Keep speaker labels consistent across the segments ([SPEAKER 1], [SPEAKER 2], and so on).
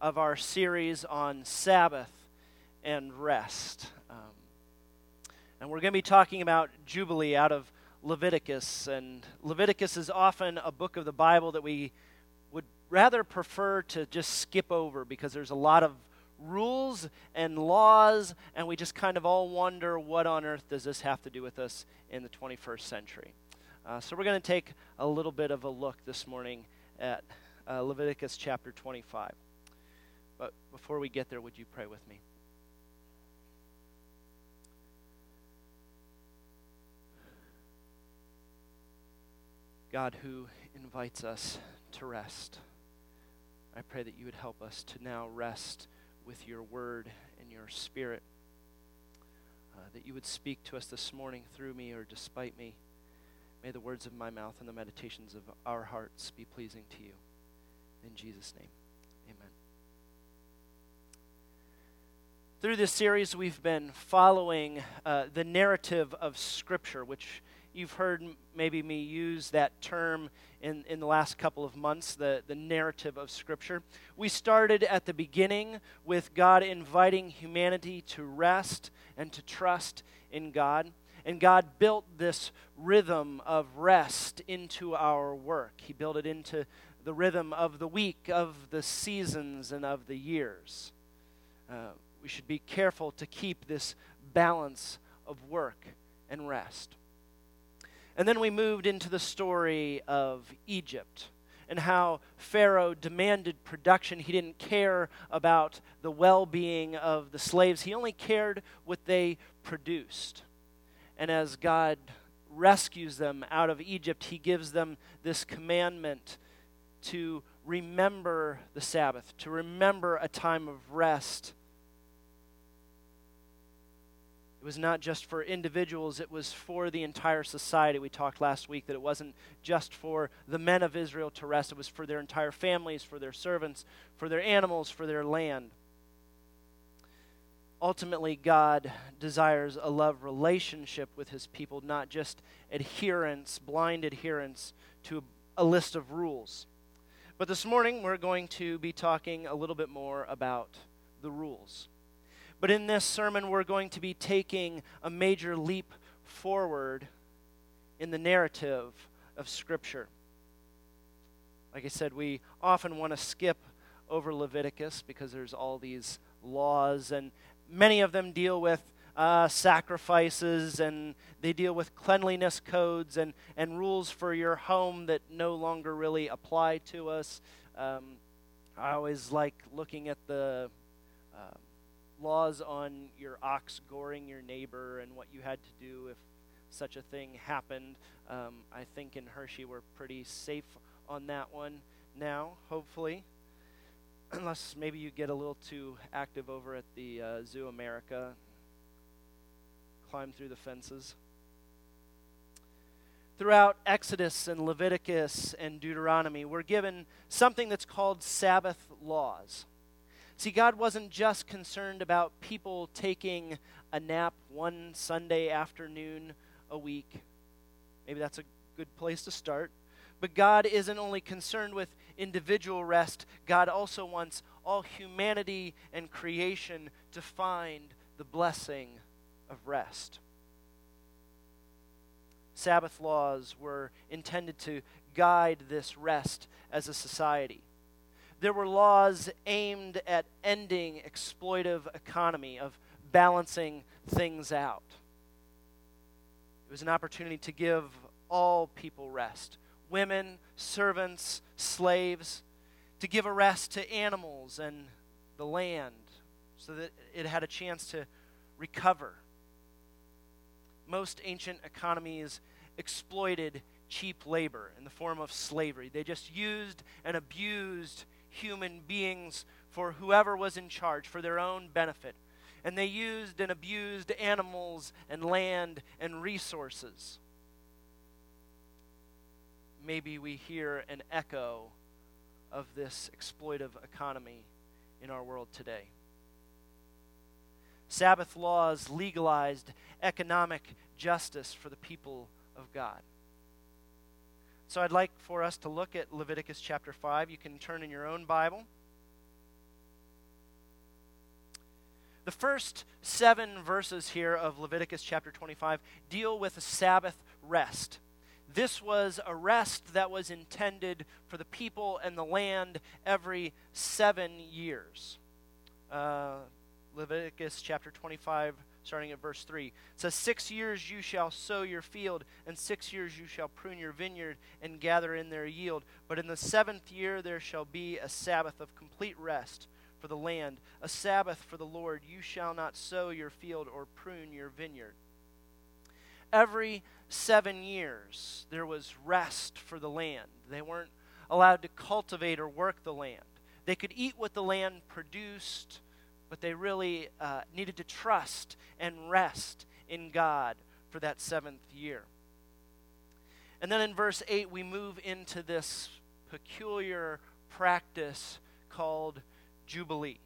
[SPEAKER 1] of our series on Sabbath and rest. Um, and we're going to be talking about Jubilee out of Leviticus. And Leviticus is often a book of the Bible that we would rather prefer to just skip over because there's a lot of rules and laws, and we just kind of all wonder what on earth does this have to do with us in the 21st century. Uh, so we're going to take a little bit of a look this morning at uh, Leviticus chapter 25. But before we get there, would you pray with me? God, who invites us to rest, I pray that you would help us to now rest with your word and your spirit. Uh, that you would speak to us this morning through me or despite me. May the words of my mouth and the meditations of our hearts be pleasing to you. In Jesus' name, amen. Through this series, we've been following uh, the narrative of Scripture, which you've heard maybe me use that term in, in the last couple of months, the, the narrative of Scripture. We started at the beginning with God inviting humanity to rest and to trust in God. And God built this rhythm of rest into our work. He built it into the rhythm of the week, of the seasons, and of the years. Uh, we should be careful to keep this balance of work and rest. And then we moved into the story of Egypt and how Pharaoh demanded production. He didn't care about the well being of the slaves, he only cared what they produced. And as God rescues them out of Egypt, he gives them this commandment to remember the Sabbath, to remember a time of rest. It was not just for individuals, it was for the entire society. We talked last week that it wasn't just for the men of Israel to rest, it was for their entire families, for their servants, for their animals, for their land. Ultimately, God desires a love relationship with his people, not just adherence, blind adherence to a list of rules. But this morning, we're going to be talking a little bit more about the rules. But in this sermon, we're going to be taking a major leap forward in the narrative of Scripture. Like I said, we often want to skip over Leviticus because there's all these laws, and many of them deal with uh, sacrifices and they deal with cleanliness codes and, and rules for your home that no longer really apply to us. Um, I always like looking at the uh, laws on your ox goring your neighbor and what you had to do if such a thing happened. Um, I think in Hershey we're pretty safe on that one now, hopefully unless maybe you get a little too active over at the uh, Zoo America climb through the fences. Throughout Exodus and Leviticus and Deuteronomy, we're given something that's called Sabbath laws. See, God wasn't just concerned about people taking a nap one Sunday afternoon a week. Maybe that's a good place to start. But God isn't only concerned with individual rest, God also wants all humanity and creation to find the blessing of rest. Sabbath laws were intended to guide this rest as a society. There were laws aimed at ending exploitive economy, of balancing things out. It was an opportunity to give all people rest women, servants, slaves, to give a rest to animals and the land so that it had a chance to recover most ancient economies exploited cheap labor in the form of slavery. They just used and abused human beings for whoever was in charge, for their own benefit. And they used and abused animals and land and resources maybe we hear an echo of this exploitive economy in our world today. Sabbath laws legalized economic justice for the people of God. So I'd like for us to look at Leviticus chapter 5. You can turn in your own Bible. The first seven verses here of Leviticus chapter 25 deal with a Sabbath rest. This was a rest that was intended for the people and the land every seven years. Uh, Leviticus chapter 25, starting at verse 3. It says, Six years you shall sow your field, and six years you shall prune your vineyard and gather in their yield. But in the seventh year there shall be a Sabbath of complete rest for the land, a Sabbath for the Lord. You shall not sow your field or prune your vineyard. Every seven years there was rest for the land. They weren't allowed to cultivate or work the land. They could eat what the land produced but they really uh, needed to trust and rest in God for that seventh year. And then in verse 8, we move into this peculiar practice called Jubilee.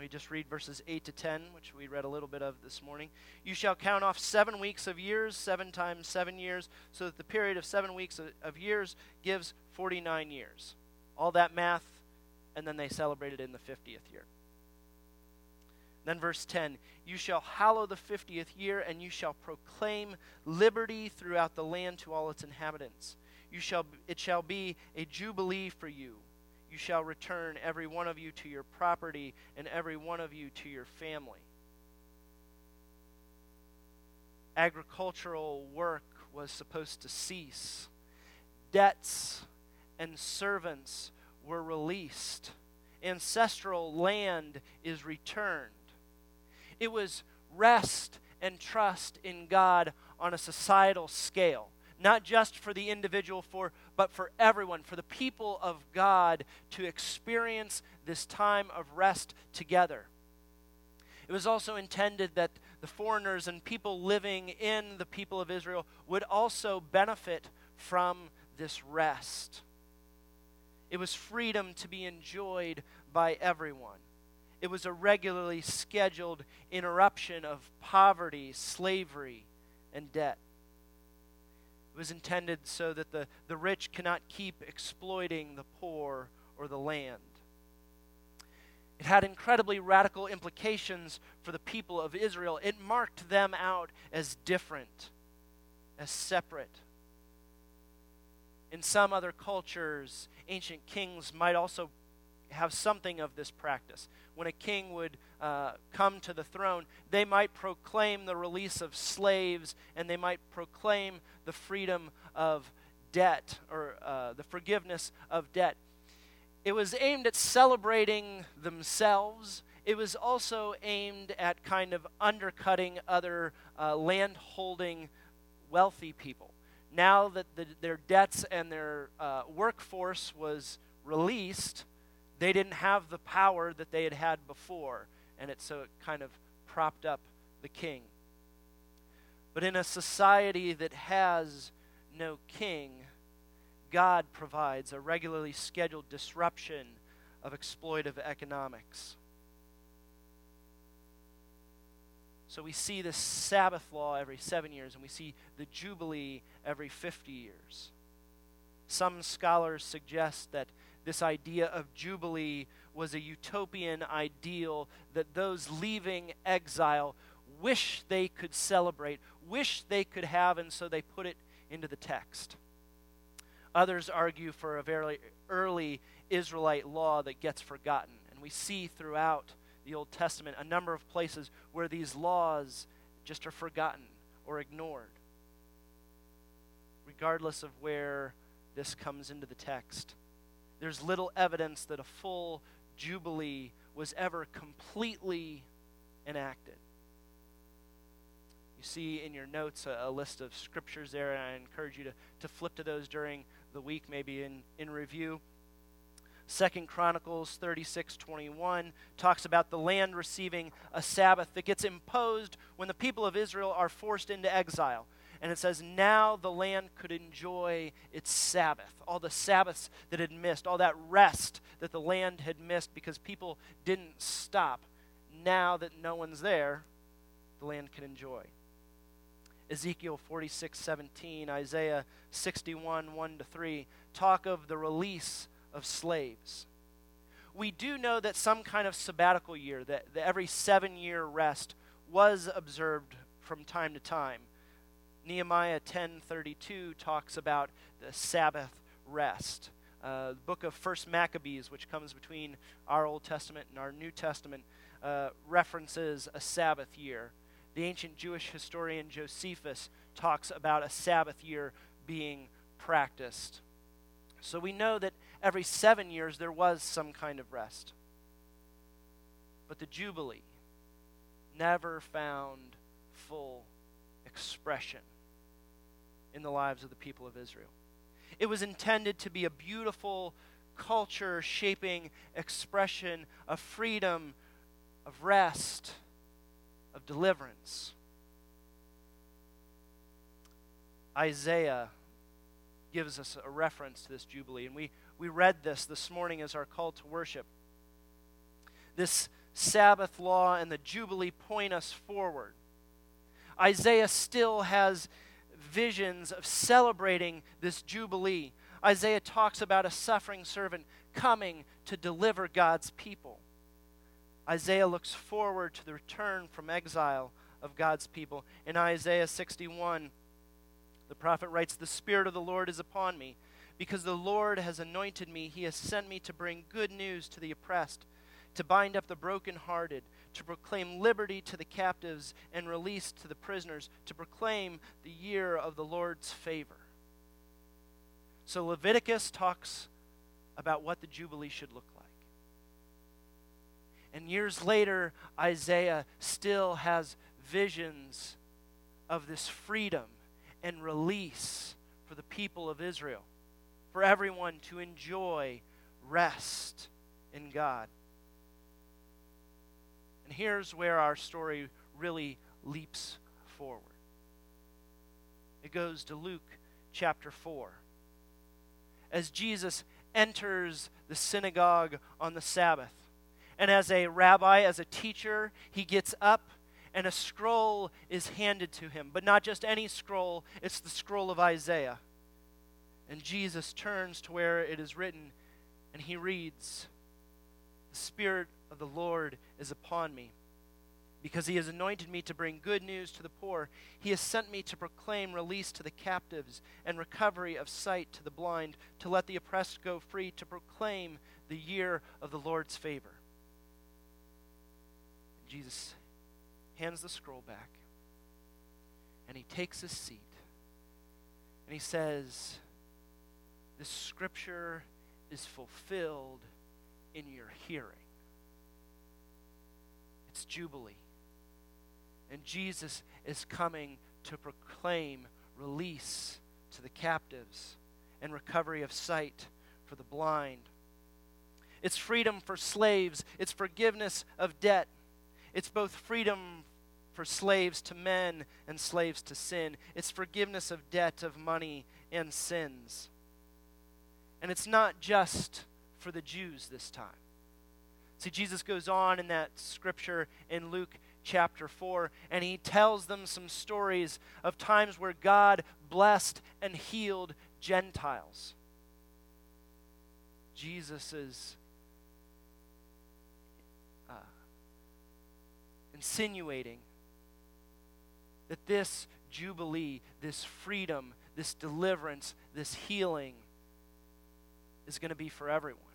[SPEAKER 1] Let me just read verses 8 to 10, which we read a little bit of this morning. You shall count off seven weeks of years, seven times seven years, so that the period of seven weeks of, years gives 49 years. All that math, and then they celebrated in the 50th year. Then, verse 10 You shall hallow the fiftieth year, and you shall proclaim liberty throughout the land to all its inhabitants. You shall, it shall be a jubilee for you. You shall return every one of you to your property, and every one of you to your family. Agricultural work was supposed to cease. Debts and servants were released. Ancestral land is returned. It was rest and trust in God on a societal scale, not just for the individual, for, but for everyone, for the people of God to experience this time of rest together. It was also intended that the foreigners and people living in the people of Israel would also benefit from this rest. It was freedom to be enjoyed by everyone. It was a regularly scheduled interruption of poverty, slavery, and debt. It was intended so that the, the rich cannot keep exploiting the poor or the land. It had incredibly radical implications for the people of Israel. It marked them out as different, as separate. In some other cultures, ancient kings might also have something of this practice. When a king would uh, come to the throne, they might proclaim the release of slaves and they might proclaim the freedom of debt or uh, the forgiveness of debt. It was aimed at celebrating themselves. It was also aimed at kind of undercutting other uh, land holding wealthy people. Now that the, their debts and their uh, workforce was released, they didn't have the power that they had had before, and it so it kind of propped up the king. But in a society that has no king, God provides a regularly scheduled disruption of exploitive economics. So we see the Sabbath law every seven years, and we see the Jubilee every 50 years. Some scholars suggest that this idea of Jubilee was a utopian ideal that those leaving exile wish they could celebrate, wish they could have, and so they put it into the text. Others argue for a very early Israelite law that gets forgotten. And we see throughout the Old Testament a number of places where these laws just are forgotten or ignored. Regardless of where this comes into the text, there's little evidence that a full Jubilee was ever completely enacted. You see in your notes a, a, list of scriptures there, and I encourage you to, to flip to those during the week, maybe in, in review. Second Chronicles 36 21 talks about the land receiving a Sabbath that gets imposed when the people of Israel are forced into exile. And it says, now the land could enjoy its Sabbath, all the Sabbaths that had missed, all that rest that the land had missed because people didn't stop. Now that no one's there, the land can enjoy. Ezekiel 46 17, Isaiah 61 1 to 3 talk of the release of slaves. we do know that some kind of sabbatical year, that, that every seven year rest, was observed from time to time. Nehemiah 10:32 talks about the Sabbath rest. Uh, the book of First Maccabees, which comes between our Old Testament and our New Testament, uh, references a Sabbath year. The ancient Jewish historian Josephus talks about a Sabbath year being practiced. So we know that every seven years there was some kind of rest. But the Jubilee never found full expression in the lives of the people of Israel. It was intended to be a beautiful, culture shaping expression of freedom, of rest, of deliverance. Isaiah gives us a reference to this Jubilee, and we, we read this this morning as our call to worship. This Sabbath law and the Jubilee point us forward. Isaiah still has visions of celebrating this Jubilee. Isaiah talks about a suffering servant coming to deliver God's people. Isaiah looks forward to the return from exile of God's people. In Isaiah 61, the prophet writes, The Spirit of the Lord is upon me, because the Lord has anointed me. He has sent me to bring good news to the oppressed, to bind up the brokenhearted to proclaim liberty to the captives and release to the prisoners, to proclaim the year of the Lord's favor. So Leviticus talks about what the Jubilee should look like. And years later, Isaiah still has visions of this freedom and release for the people of Israel, for everyone to enjoy rest in God. And here's where our story really leaps forward. It goes to Luke chapter 4. As Jesus enters the synagogue on the Sabbath, and as a rabbi, as a teacher, he gets up and a scroll is handed to him. But not just any scroll, it's the scroll of Isaiah. And Jesus turns to where it is written and he reads, The Spirit of the Lord is upon me, because he has anointed me to bring good news to the poor. He has sent me to proclaim release to the captives and recovery of sight to the blind, to let the oppressed go free, to proclaim the year of the Lord's favor. Jesus hands the scroll back, and he takes his seat, and he says, This scripture is fulfilled in your hearing. It's Jubilee. And Jesus is coming to proclaim release to the captives and recovery of sight for the blind. It's freedom for slaves, it's forgiveness of debt. It's both freedom for slaves to men and slaves to sin. It's forgiveness of debt, of money, and sins. And it's not just for the Jews this time. See, Jesus goes on in that scripture in Luke chapter 4, and he tells them some stories of times where God blessed and healed Gentiles. Jesus is uh, insinuating that this jubilee, this freedom, this deliverance, this healing is going to be for everyone.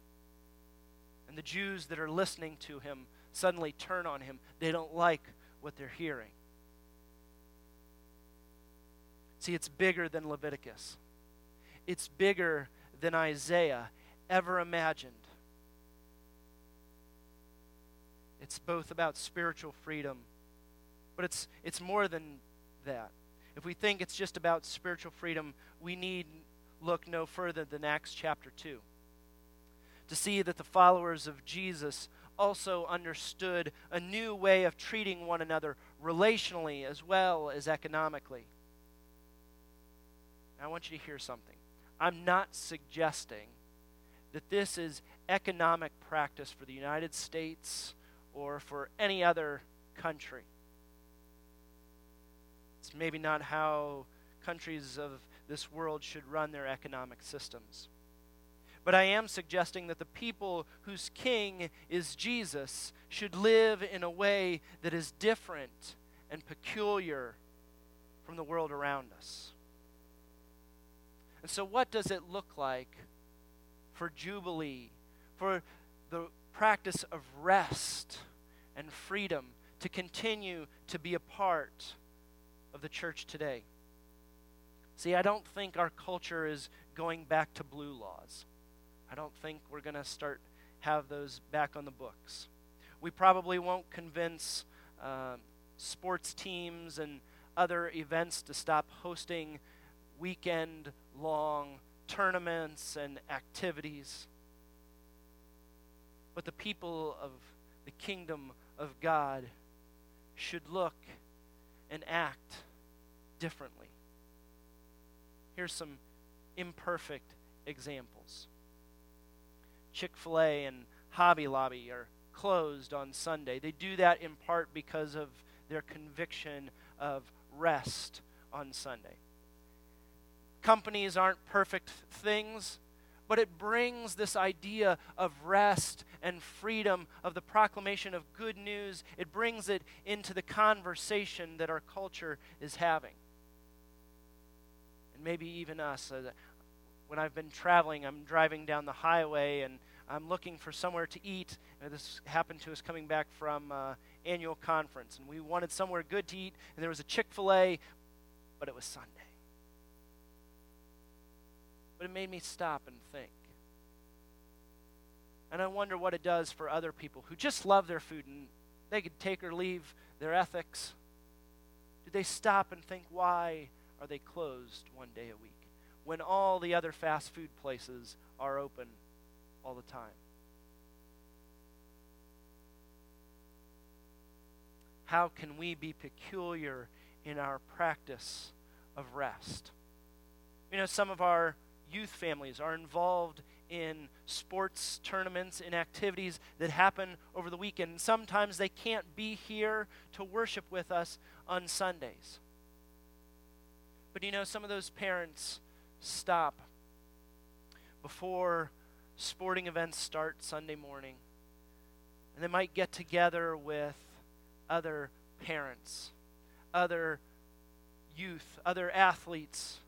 [SPEAKER 1] And the Jews that are listening to him suddenly turn on him. They don't like what they're hearing. See, it's bigger than Leviticus, it's bigger than Isaiah ever imagined. It's both about spiritual freedom, but it's, it's more than that. If we think it's just about spiritual freedom, we need look no further than Acts chapter 2 to see that the followers of Jesus also understood a new way of treating one another relationally as well as economically. I want you to hear something. I'm not suggesting that this is economic practice for the United States or for any other country. It's maybe not how countries of this world should run their economic systems. But I am suggesting that the people whose king is Jesus should live in a way that is different and peculiar from the world around us. And so, what does it look like for Jubilee, for the practice of rest and freedom to continue to be a part of the church today? See, I don't think our culture is going back to blue laws. I don't think we're going to start have those back on the books. We probably won't convince uh, sports teams and other events to stop hosting weekend long tournaments and activities. But the people of the kingdom of God should look and act differently. Here's some imperfect examples. Chick fil A and Hobby Lobby are closed on Sunday. They do that in part because of their conviction of rest on Sunday. Companies aren't perfect things, but it brings this idea of rest and freedom, of the proclamation of good news. It brings it into the conversation that our culture is having. And maybe even us. Uh, when I've been traveling, I'm driving down the highway and I'm looking for somewhere to eat. Uh, this happened to us coming back from uh, annual conference, and we wanted somewhere good to eat, and there was a Chick fil A, but it was Sunday. But it made me stop and think. And I wonder what it does for other people who just love their food and they could take or leave their ethics. Do they stop and think, why are they closed one day a week when all the other fast food places are open all the time. How can we be peculiar in our practice of rest? You know, some of our youth families are involved in sports tournaments and activities that happen over the weekend. Sometimes they can't be here to worship with us on Sundays. But you know, some of those parents stop before sporting events start Sunday morning. And they might get together with other parents, other youth, other athletes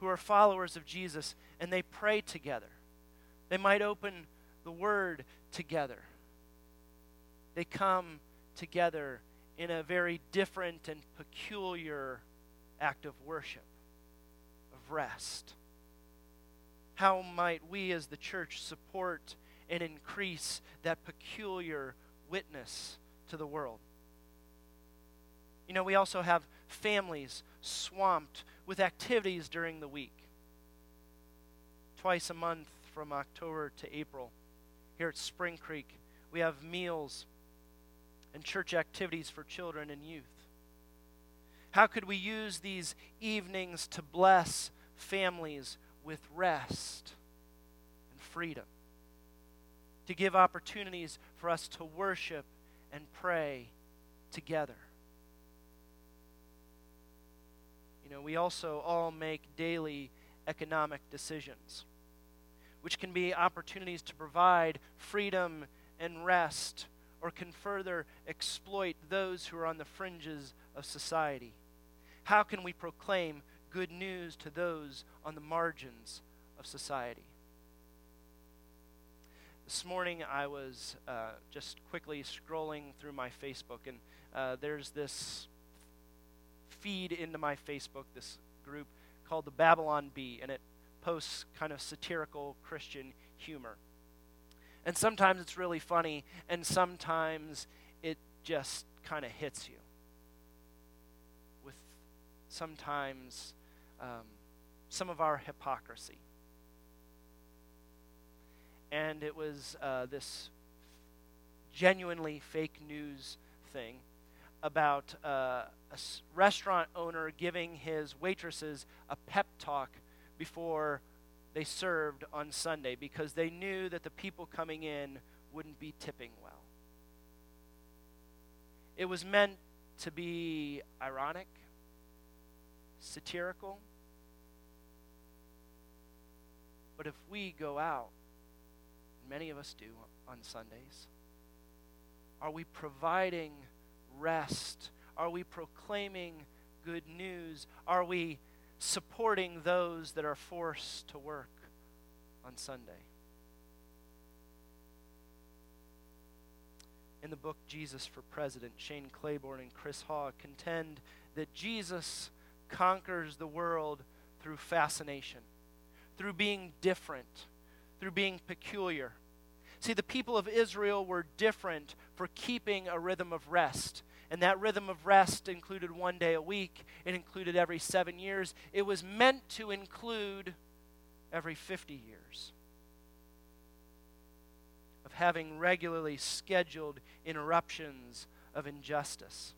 [SPEAKER 1] who are followers of Jesus, and they pray together. They might open the Word together. They come together in a very different and peculiar act of worship, of rest. How might we as the church support and increase that peculiar witness to the world? You know, we also have families swamped with activities during the week. Twice a month from October to April, here at Spring Creek, we have meals and church activities for children and youth. How could we use these evenings to bless families with rest and freedom, to give opportunities for us to worship and pray together. You know, we also all make daily economic decisions, which can be opportunities to provide freedom and rest or can further exploit those who are on the fringes of society. How can we proclaim good news to those on the margins of society. This morning I was uh, just quickly scrolling through my Facebook, and uh, there's this feed into my Facebook, this group called the Babylon Bee, and it posts kind of satirical Christian humor. And sometimes it's really funny, and sometimes it just kind of hits you. With sometimes um, some of our hypocrisy. And it was uh, this genuinely fake news thing about uh, a restaurant owner giving his waitresses a pep talk before they served on Sunday because they knew that the people coming in wouldn't be tipping well. It was meant to be ironic, satirical, But if we go out, many of us do on Sundays, are we providing rest? Are we proclaiming good news? Are we supporting those that are forced to work on Sunday? In the book Jesus for President, Shane Claiborne and Chris Haw contend that Jesus conquers the world through fascination, through being different, through being peculiar. See, the people of Israel were different for keeping a rhythm of rest. And that rhythm of rest included one day a week, it included every seven years. It was meant to include every 50 years of having regularly scheduled interruptions of injustice.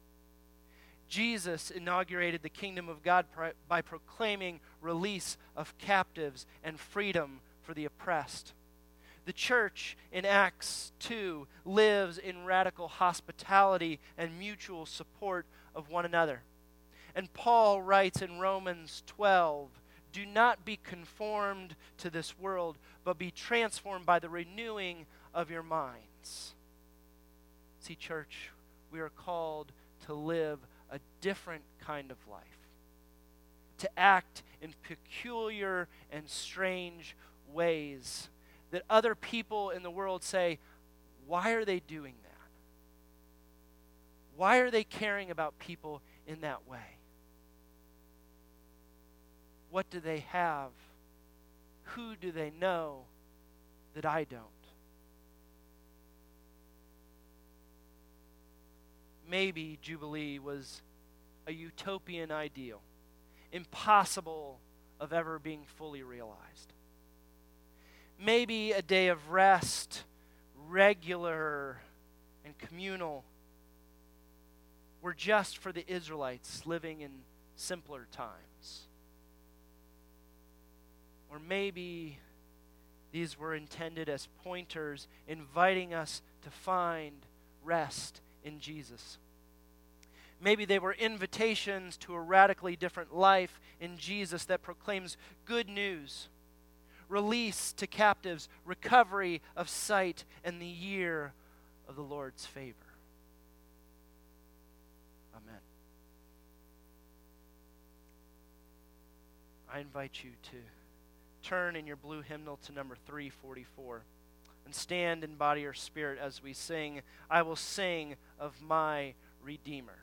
[SPEAKER 1] Jesus inaugurated the kingdom of God by proclaiming release of captives and freedom for the oppressed. The church in Acts 2 lives in radical hospitality and mutual support of one another. And Paul writes in Romans 12 Do not be conformed to this world, but be transformed by the renewing of your minds. See, church, we are called to live a different kind of life, to act in peculiar and strange ways that other people in the world say, why are they doing that? Why are they caring about people in that way? What do they have? Who do they know that I don't? Maybe Jubilee was a utopian ideal, impossible of ever being fully realized maybe a day of rest, regular and communal, were just for the Israelites living in simpler times. Or maybe these were intended as pointers inviting us to find rest in Jesus. Maybe they were invitations to a radically different life in Jesus that proclaims good news release to captives, recovery of sight, and the year of the Lord's favor. Amen. I invite you to turn in your blue hymnal to number 344 and stand in body or spirit as we sing, I will sing of my Redeemer.